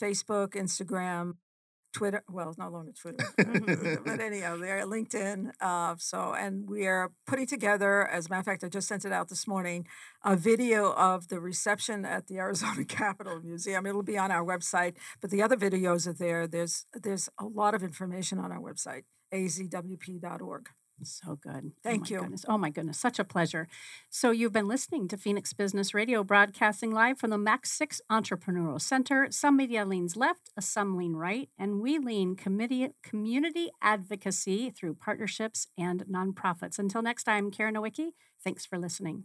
D: Facebook, Instagram, Twitter. Well, it's no longer Twitter, but anyhow, there LinkedIn. Uh, so, and we are putting together. As a matter of fact, I just sent it out this morning. A video of the reception at the Arizona Capitol Museum. It'll be on our website, but the other videos are there. There's there's a lot of information on our website, azwp.org.
B: So good.
D: Oh Thank
B: oh
D: you.
B: Goodness. Oh my goodness, such a pleasure. So you've been listening to Phoenix Business Radio, broadcasting live from the Max Six Entrepreneurial Center. Some media leans left, some lean right, and we lean committee, community advocacy through partnerships and nonprofits. Until next time, Karen Nowicki, thanks for listening.